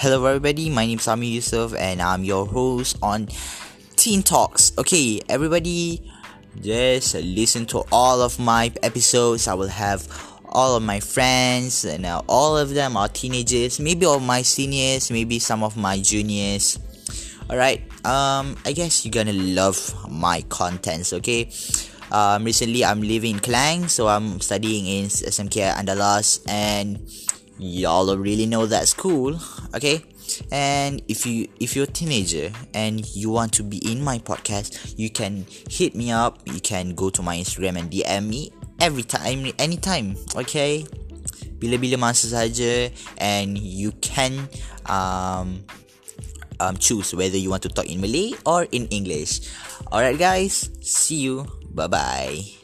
Hello, everybody. My name is Sami Yusuf, and I'm your host on Teen Talks. Okay, everybody, just listen to all of my episodes. I will have all of my friends, and uh, all of them are teenagers. Maybe all my seniors, maybe some of my juniors. All right. Um, I guess you're gonna love my contents. Okay. Um, recently I'm living in Klang, so I'm studying in SMK Andalas, and y'all really know that school okay? And if you if you're a teenager and you want to be in my podcast you can hit me up. You can go to my instagram and dm me every time anytime okay? Bila-bila masa saja. And you can um um choose whether you want to talk in malay or in english. Alright guys. See you. Bye bye